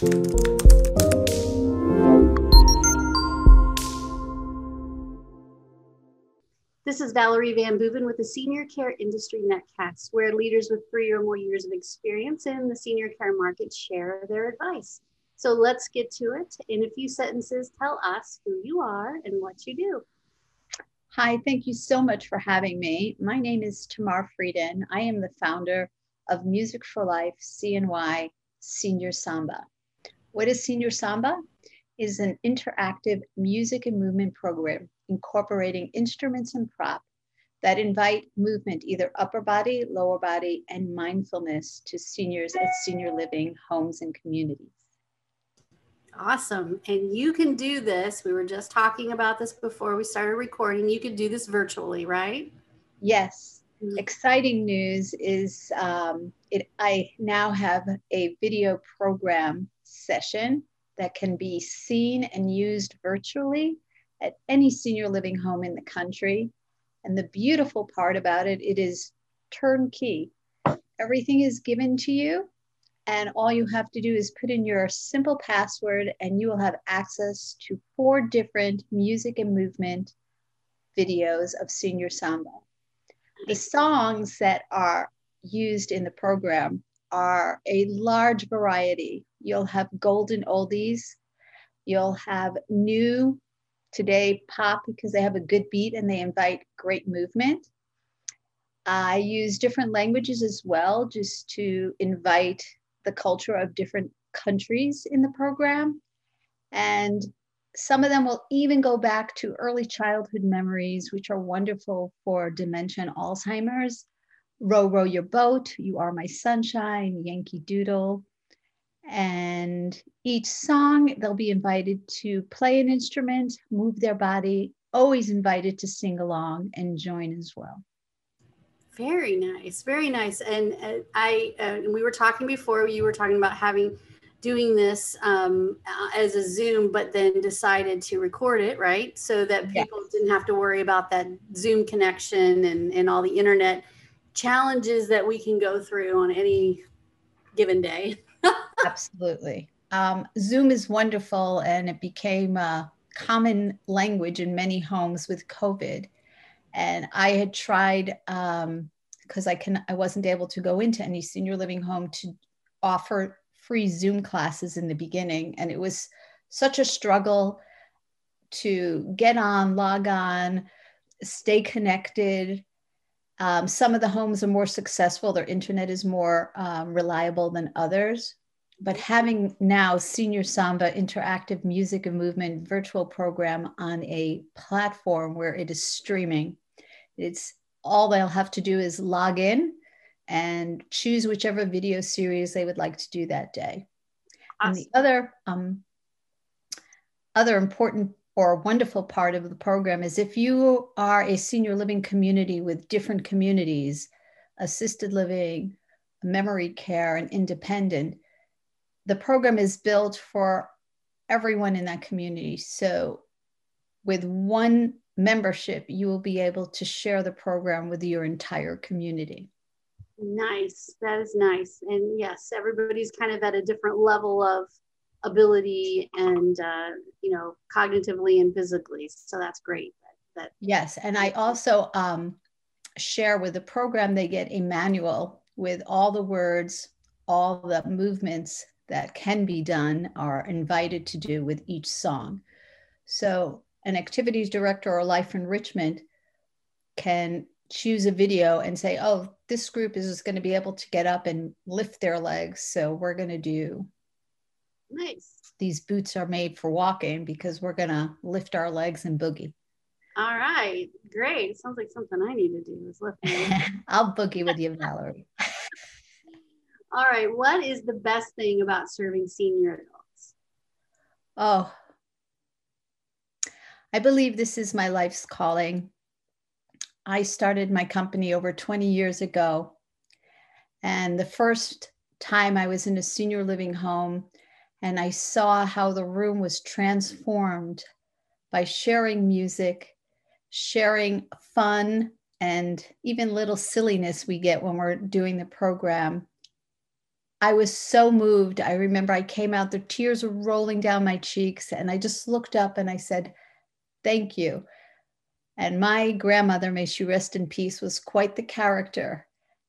This is Valerie VanBooven with the Senior Care Industry Netcast, where leaders with three or more years of experience in the senior care market share their advice. So let's get to it. In a few sentences, tell us who you are and what you do. Hi, thank you so much for having me. My name is Tamar Frieden. I am the founder of Music for Life CNY Senior Samba. What is Senior Samba? It is an interactive music and movement program incorporating instruments and prop that invite movement, either upper body, lower body, and mindfulness to seniors at senior living homes and communities. Awesome. And you can do this. We were just talking about this before we started recording. You can do this virtually, right? Yes. Mm-hmm. Exciting news is um, it, I now have a video program session that can be seen and used virtually at any senior living home in the country. And the beautiful part about it, it is turnkey. Everything is given to you and all you have to do is put in your simple password, and you will have access to four different music and movement videos of Senior Samba. The songs that are used in the program are a large variety. You'll have golden oldies, you'll have new today pop because they have a good beat and they invite great movement. I use different languages as well just to invite the culture of different countries in the program. And some of them will even go back to early childhood memories, which are wonderful for dementia and Alzheimer's. Row, row your boat, you are my sunshine, Yankee Doodle. And each song, they'll be invited to play an instrument, move their body, always invited to sing along and join as well. Very nice, very nice. And uh, I, uh, we were talking before. You were talking about having doing this um, as a Zoom, but then decided to record it, right? So that people yes. didn't have to worry about that Zoom connection and and all the internet challenges that we can go through on any given day. Absolutely. Um, Zoom is wonderful, and it became a common language in many homes with COVID and I had tried because um, I can I wasn't able to go into any senior living home to offer free Zoom classes in the beginning, and it was such a struggle to get on, log on, stay connected. Um, some of the homes are more successful; their internet is more um, reliable than others. But having now Senior Samba interactive music and movement virtual program on a platform where it is streaming it's all they'll have to do is log in and choose whichever video series they would like to do that day. Awesome. And the other um, other important or wonderful part of the program is if you are a senior living community with different communities, assisted living, memory care, and independent, the program is built for everyone in that community. So, with one membership, you will be able to share the program with your entire community. Nice. That is nice. And yes, everybody's kind of at a different level of ability and, uh, you know, cognitively and physically. So that's great. That, that yes. And I also um, share with the program, they get a manual with all the words, all the movements that can be done are invited to do with each song. So an activities director or life enrichment can choose a video and say, oh, this group is going to be able to get up and lift their legs. So we're going to do nice. These boots are made for walking because we're going to lift our legs and boogie. All right, great. Sounds like something I need to do is lift. I'll boogie with you, Valerie. All right, what is the best thing about serving senior adults? Oh, I believe this is my life's calling. I started my company over 20 years ago. And the first time I was in a senior living home and I saw how the room was transformed by sharing music, sharing fun, and even little silliness we get when we're doing the program. I was so moved. I remember I came out, the tears were rolling down my cheeks, and I just looked up and I said, Thank you. And my grandmother, may she rest in peace, was quite the character.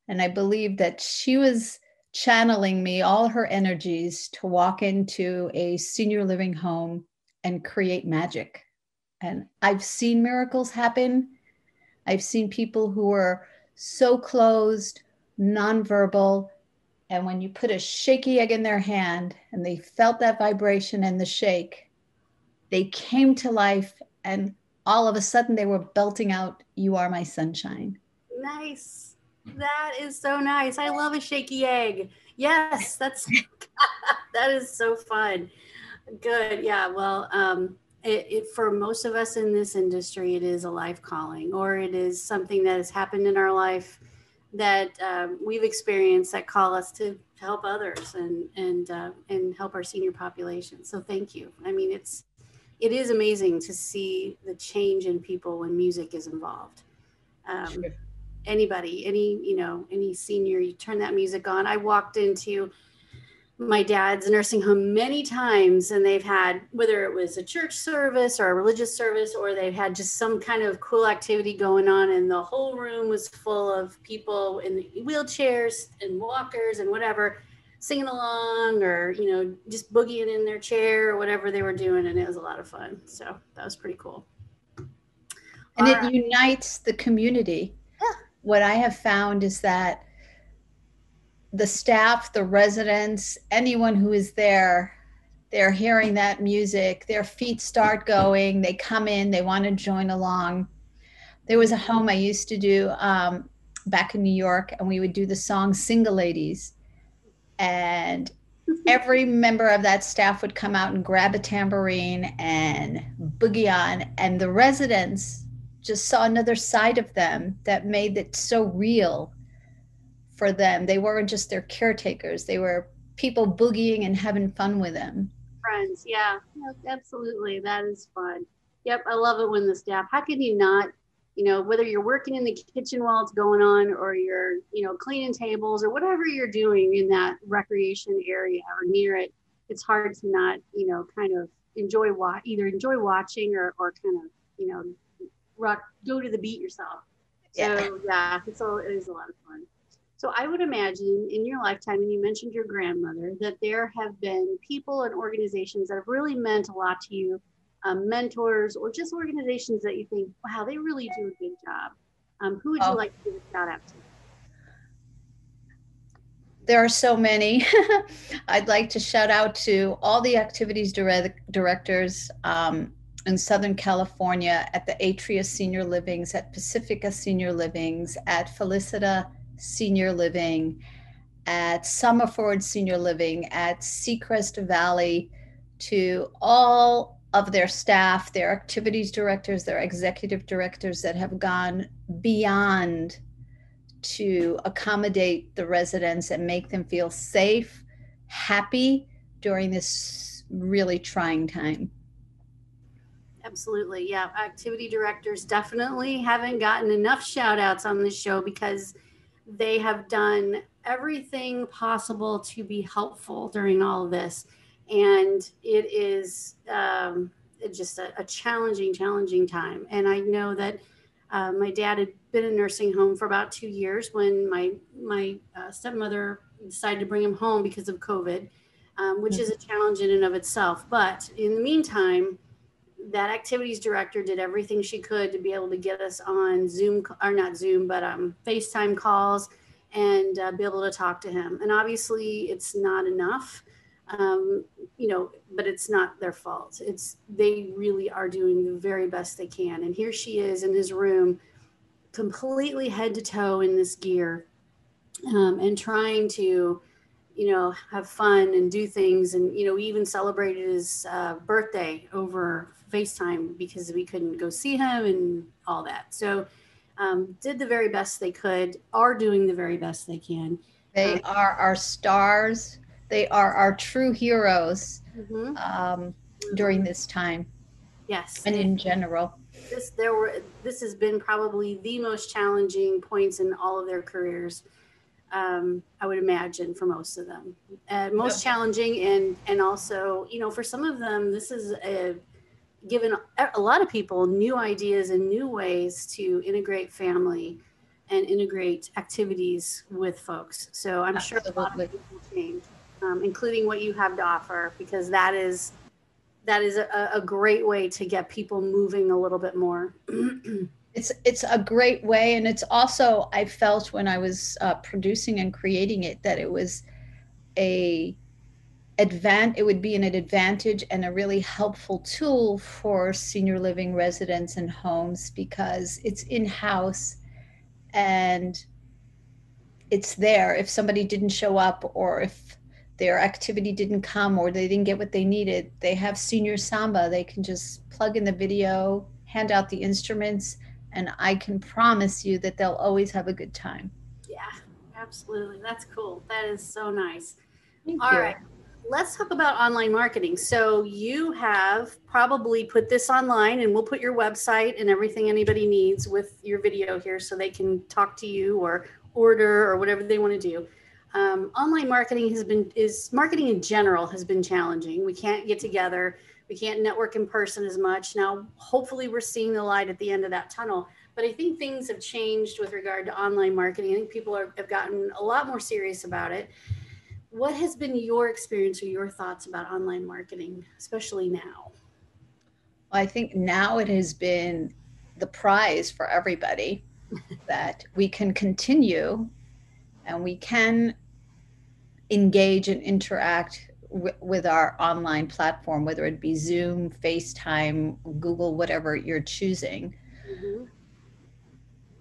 And I believe that she was channeling me, all her energies, to walk into a senior living home and create magic. And I've seen miracles happen. I've seen people who are so closed, nonverbal. And when you put a shaky egg in their hand and they felt that vibration and the shake, they came to life and all of a sudden they were belting out, You are my sunshine. Nice. That is so nice. I love a shaky egg. Yes, that's that is so fun. Good. Yeah. Well, um, it, it, for most of us in this industry, it is a life calling, or it is something that has happened in our life that um, we've experienced that call us to, to help others and and uh, and help our senior population. So thank you. I mean, it's it is amazing to see the change in people when music is involved. Um, sure. Anybody, any you know, any senior, you turn that music on. I walked into my dad's nursing home many times and they've had whether it was a church service or a religious service or they've had just some kind of cool activity going on and the whole room was full of people in wheelchairs and walkers and whatever singing along or you know just boogieing in their chair or whatever they were doing and it was a lot of fun so that was pretty cool and All it right. unites the community yeah. what i have found is that the staff, the residents, anyone who is there, they're hearing that music, their feet start going, they come in, they want to join along. There was a home I used to do um, back in New York, and we would do the song Single Ladies. And every member of that staff would come out and grab a tambourine and boogie on. And the residents just saw another side of them that made it so real for them. They weren't just their caretakers, they were people boogieing and having fun with them. Friends, yeah, absolutely. That is fun. Yep, I love it when the staff, how can you not, you know, whether you're working in the kitchen while it's going on or you're, you know, cleaning tables or whatever you're doing in that recreation area or near it, it's hard to not, you know, kind of enjoy either enjoy watching or, or kind of, you know, rock, go to the beat yourself. So yeah, yeah it's all, it is a lot of fun. So I would imagine in your lifetime, and you mentioned your grandmother, that there have been people and organizations that have really meant a lot to you, um, mentors, or just organizations that you think, wow, they really do a good job. Um, who would you oh. like to give a shout out to? There are so many. I'd like to shout out to all the activities directors um, in Southern California at the Atria Senior Livings, at Pacifica Senior Livings, at Felicita Senior Living, at Summerford Senior Living, at Seacrest Valley, to all of their staff, their activities directors, their executive directors that have gone beyond to accommodate the residents and make them feel safe, happy during this really trying time. Absolutely. Yeah. Activity directors definitely haven't gotten enough shout outs on this show because they have done everything possible to be helpful during all of this. And it is um, just a, a, challenging, challenging time. And I know that uh, my dad had been in nursing home for about two years when my my uh, stepmother decided to bring him home because of COVID, um, which is a challenge in and of itself. But in the meantime, that activities director did everything she could to be able to get us on Zoom or not Zoom, but um, FaceTime calls and uh, be able to talk to him. And obviously, it's not enough, um, you know, but it's not their fault. It's they really are doing the very best they can. And here she is in his room, completely head to toe in this gear, um, and trying to you know have fun and do things and you know we even celebrated his uh, birthday over FaceTime because we couldn't go see him and all that. So, um, did the very best they could, are doing the very best they can. They um, are our stars. They are our true heroes mm-hmm. Um, during this time. Yes, and in general. This there were. This has been probably the most challenging points in all of their careers. Um, I would imagine for most of them, uh, most yep. challenging, and and also you know for some of them this is a, given a lot of people new ideas and new ways to integrate family and integrate activities with folks. So I'm Absolutely. sure a lot of people change, um, including what you have to offer, because that is that is a, a great way to get people moving a little bit more. it's it's a great way. And it's also i felt when i was uh, producing and creating it that it was a advan- it would be an advantage and a really helpful tool for senior living residents and homes because it's in-house and it's there. If somebody didn't show up or if their activity didn't come or they didn't get what they needed they have senior samba. They can just plug in the video hand out the instruments and I can promise you that they'll always have a good time. Yeah, absolutely. That's cool. That is so nice. Thank All you. right. Let's talk about online marketing. So you have probably put this online and we'll put your website and everything anybody needs with your video here so they can talk to you or order or whatever they want to do. Um, online marketing has been is marketing in general has been challenging. We can't get together we can't network in person as much. Now, hopefully, we're seeing the light at the end of that tunnel. But I think things have changed with regard to online marketing. I think people are, have gotten a lot more serious about it. What has been your experience or your thoughts about online marketing, especially now? I think now it has been the prize for everybody that we can continue and we can engage and interact with our online platform, whether it be Zoom, FaceTime, Google, whatever you're choosing. Mm-hmm.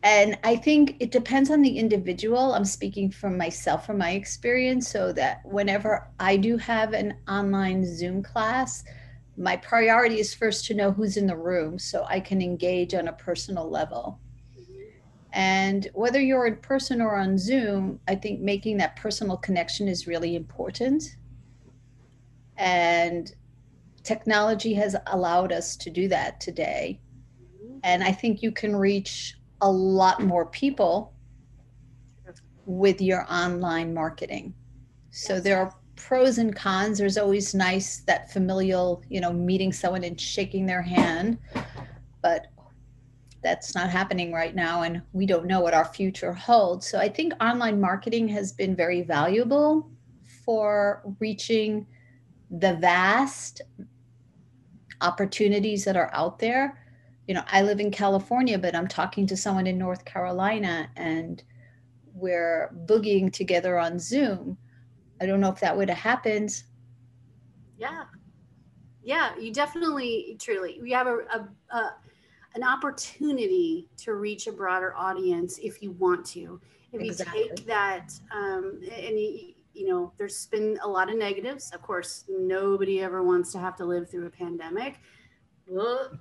And I think it depends on the individual. I'm speaking from myself, from my experience, so that whenever I do have an online Zoom class, my priority is first to know who's in the room so I can engage on a personal level. Mm-hmm. And whether you're in person or on Zoom, I think making that personal connection is really important and technology has allowed us to do that today. And I think you can reach a lot more people with your online marketing. So yes. there are pros and cons. There's always nice that familial, you know, meeting someone and shaking their hand, but that's not happening right now and we don't know what our future holds. So I think online marketing has been very valuable for reaching the vast opportunities that are out there. You know, I live in California, but I'm talking to someone in North Carolina and we're boogieing together on Zoom. I don't know if that would have happened. Yeah. Yeah, you definitely, truly, we have a, a, a an opportunity to reach a broader audience if you want to. If exactly. you take that, um, and you, you know, there's been a lot of negatives. Of course, nobody ever wants to have to live through a pandemic.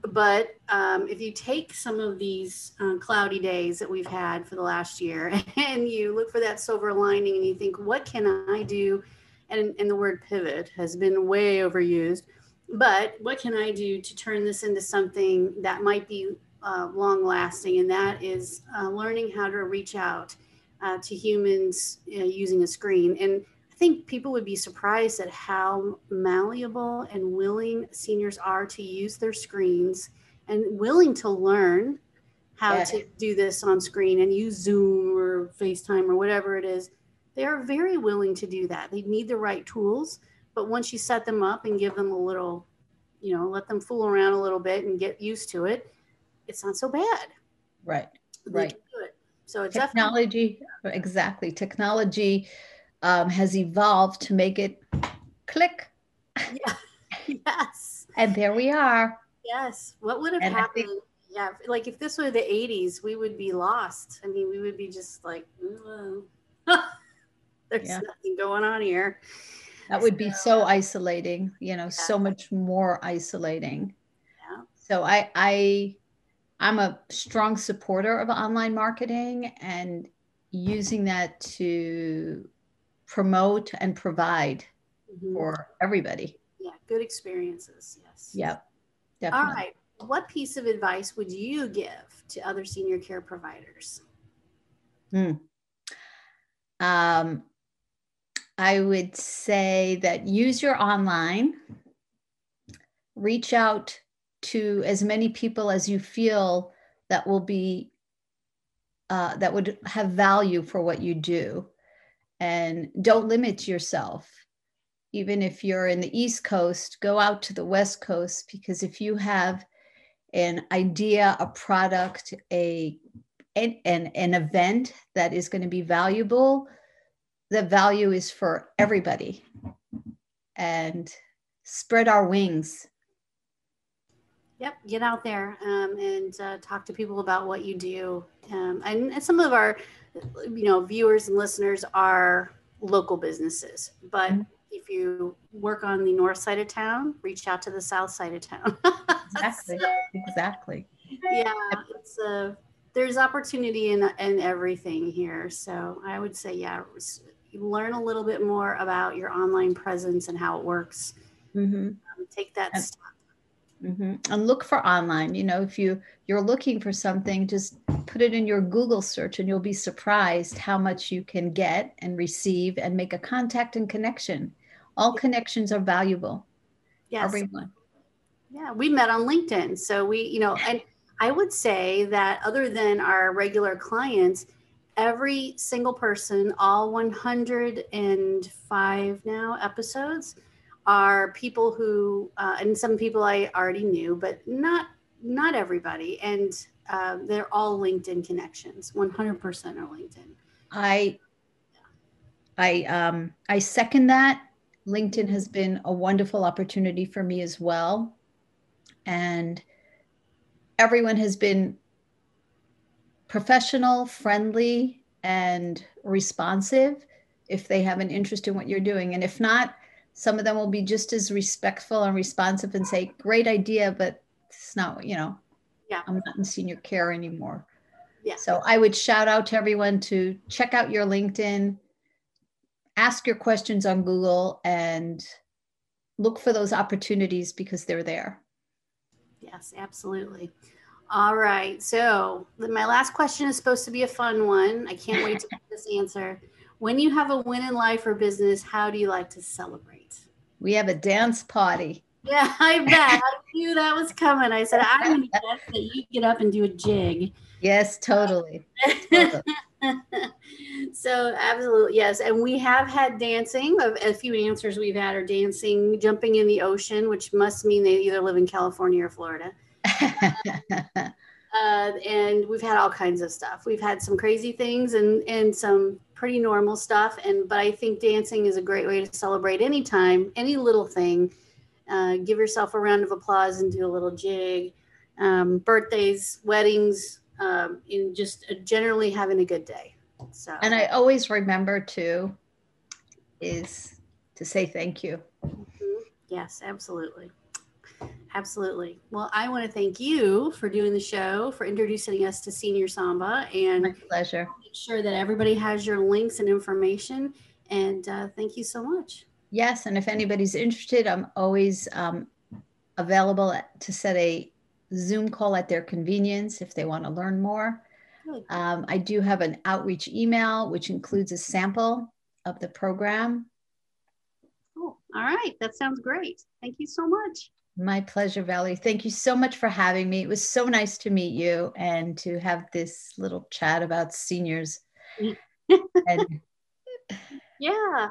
But um, if you take some of these uh, cloudy days that we've had for the last year and you look for that silver lining and you think, what can I do? And, and the word pivot has been way overused. But what can I do to turn this into something that might be uh, long lasting? And that is uh, learning how to reach out uh, to humans uh, using a screen. And I think people would be surprised at how malleable and willing seniors are to use their screens and willing to learn how yeah. to do this on screen and use Zoom or FaceTime or whatever it is. They are very willing to do that. They need the right tools, but once you set them up and give them a little, you know, let them fool around a little bit and get used to it, it's not so bad. Right. Right. So technology, definitely- exactly. Technology um, has evolved to make it click. Yeah. yes. and there we are. Yes. What would have and happened? Think- yeah, like if this were the 80s, we would be lost. I mean, we would be just like, there's yeah. nothing going on here. That would be so isolating, you know, yeah. so much more isolating. Yeah. So I I I'm a strong supporter of online marketing and using that to promote and provide mm-hmm. for everybody. Yeah, good experiences. Yes. Yep. Definitely. All right. What piece of advice would you give to other senior care providers? Hmm. Um, I would say that use your online, reach out to as many people as you feel that will be uh, that would have value for what you do. And don't limit yourself. Even if you're in the east coast go out to the west coast because if you have an idea a product a an, an, an event that is going to be valuable the value is for everybody. And spread our wings Yep, get out there um, and uh, talk to people about what you do. Um, and, and, some of our, you know, viewers and listeners are local businesses, but mm-hmm. if you work on the north side of town, reach out to the south side of town. exactly. exactly. Yeah, it's a uh, there's opportunity in in everything here. So I would say, yeah, learn a little bit more about your online presence and how it works. Mm-hmm. Um, take that and- step Mm-hmm. And look for online. You know, if you you're looking for something, just put it in your Google search, and you'll be surprised how much you can get and receive, and make a contact and connection. All connections are valuable. Yes. Everyone. Yeah, we met on LinkedIn, so we, you know, and I would say that other than our regular clients, every single person, all 105 now episodes are people who, uh, and some people I already knew, but not not everybody, and uh, they're all LinkedIn connections. One hundred percent are LinkedIn. I, I, um, I second that. LinkedIn has been a wonderful opportunity for me as well, and everyone has been professional, friendly, and responsive if they have an interest in what you're doing, and if not some of them will be just as respectful and responsive and say, great idea, but it's not, you know, yeah. I'm not in senior care anymore. Yeah. So I would shout out to everyone to check out your LinkedIn, ask your questions on Google, and look for those opportunities because they're there. Yes, absolutely. All right. So my last question is supposed to be a fun one. I can't wait to get this answer. When you have a win in life or business, how do you like to celebrate? We have a dance party. Yeah, I bet. I knew that was coming. I said, I'm going to guess that you get up and do a jig. Yes, totally. totally. so, absolutely, yes. And we have had dancing. A few answers we've had are dancing, jumping in the ocean, which must mean they either live in California or Florida. uh, and we've had all kinds of stuff. We've had some crazy things and, and some pretty normal stuff. And but I think dancing is a great way to celebrate any time, any little thing. Uh, give yourself a round of applause and do a little jig. Um, birthdays, weddings, um, in just generally having a good day. So and I always remember too is to say thank you. Mm-hmm. Yes, absolutely. Absolutely. Well, I want to thank you for doing the show, for introducing us to Senior Samba, and my pleasure. Make sure that everybody has your links and information. And uh, thank you so much. Yes, and if anybody's interested, I'm always um, available to set a Zoom call at their convenience if they want to learn more. Um, I do have an outreach email, which includes a sample of the program. Cool. All right. That sounds great. Thank you so much. My pleasure, Valerie. Thank you so much for having me. It was so nice to meet you and to have this little chat about seniors. and- yeah.